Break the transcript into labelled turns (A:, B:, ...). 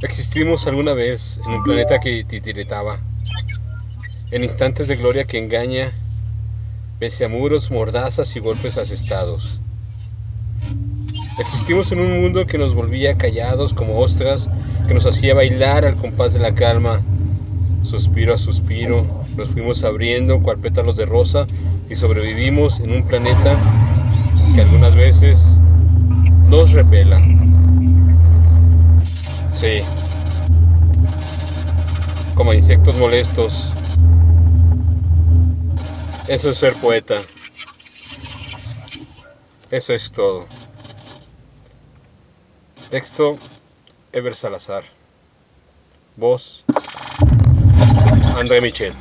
A: Existimos alguna vez en un planeta que titiritaba, en instantes de gloria que engaña, pese a muros, mordazas y golpes asestados. Existimos en un mundo que nos volvía callados como ostras, que nos hacía bailar al compás de la calma. Suspiro a suspiro, nos fuimos abriendo cual pétalos de rosa y sobrevivimos en un planeta que algunas veces nos repela. Sí. Como insectos molestos. Eso es ser poeta. Eso es todo. Texto Ever Salazar. Voz André Michel.